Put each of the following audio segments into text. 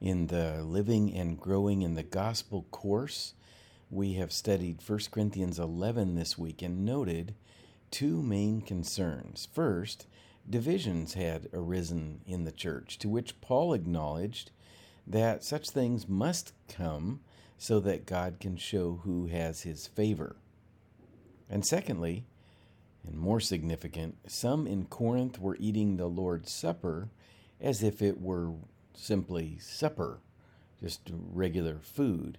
In the Living and Growing in the Gospel course, we have studied 1 Corinthians 11 this week and noted two main concerns. First, divisions had arisen in the church, to which Paul acknowledged that such things must come so that God can show who has his favor. And secondly, and more significant, some in Corinth were eating the Lord's Supper as if it were simply supper, just regular food,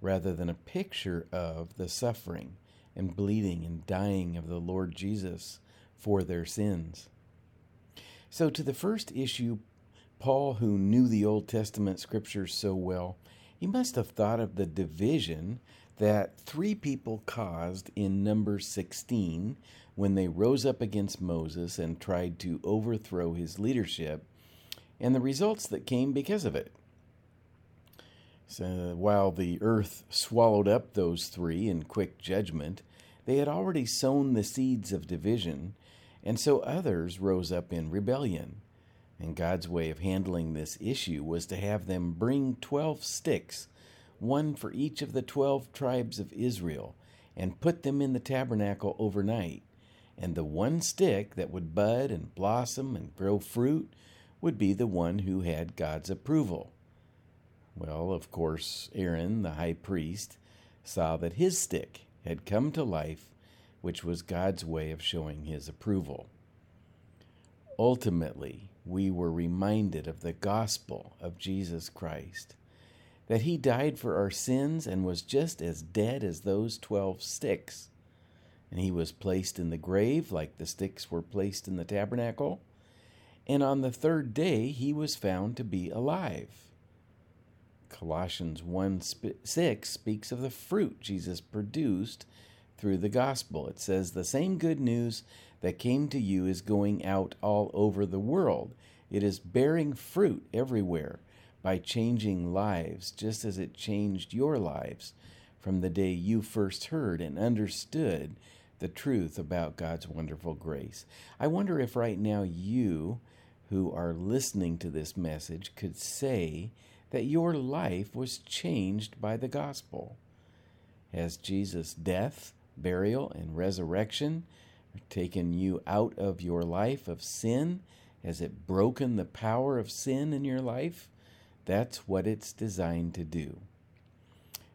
rather than a picture of the suffering and bleeding and dying of the Lord Jesus for their sins. So, to the first issue, Paul, who knew the Old Testament scriptures so well, he must have thought of the division that three people caused in Numbers 16 when they rose up against Moses and tried to overthrow his leadership and the results that came because of it. So while the earth swallowed up those three in quick judgment, they had already sown the seeds of division, and so others rose up in rebellion. And God's way of handling this issue was to have them bring twelve sticks, one for each of the twelve tribes of Israel, and put them in the tabernacle overnight. And the one stick that would bud and blossom and grow fruit would be the one who had God's approval. Well, of course, Aaron, the high priest, saw that his stick had come to life, which was God's way of showing his approval. Ultimately, we were reminded of the gospel of Jesus Christ, that he died for our sins and was just as dead as those twelve sticks. And he was placed in the grave like the sticks were placed in the tabernacle and on the third day he was found to be alive. Colossians 1 6 speaks of the fruit Jesus produced through the gospel. It says, The same good news that came to you is going out all over the world. It is bearing fruit everywhere by changing lives, just as it changed your lives from the day you first heard and understood the truth about God's wonderful grace. I wonder if right now you who are listening to this message could say that your life was changed by the gospel. Has Jesus' death, burial, and resurrection taken you out of your life of sin? Has it broken the power of sin in your life? That's what it's designed to do.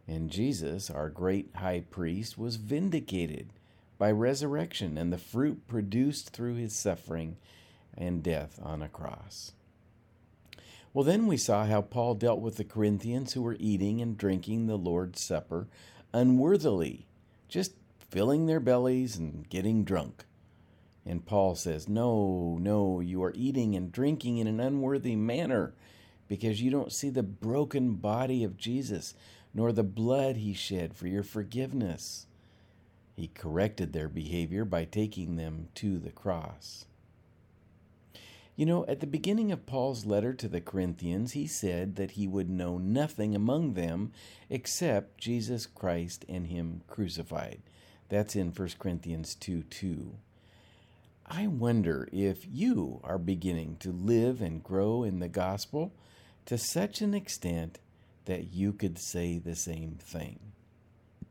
And Jesus, our great high priest, was vindicated by resurrection and the fruit produced through his suffering and death on a cross. Well, then we saw how Paul dealt with the Corinthians who were eating and drinking the Lord's Supper unworthily, just filling their bellies and getting drunk. And Paul says, No, no, you are eating and drinking in an unworthy manner because you don't see the broken body of Jesus, nor the blood he shed for your forgiveness. He corrected their behavior by taking them to the cross. You know, at the beginning of Paul's letter to the Corinthians, he said that he would know nothing among them except Jesus Christ and Him crucified. That's in 1 Corinthians 2 2. I wonder if you are beginning to live and grow in the gospel to such an extent that you could say the same thing.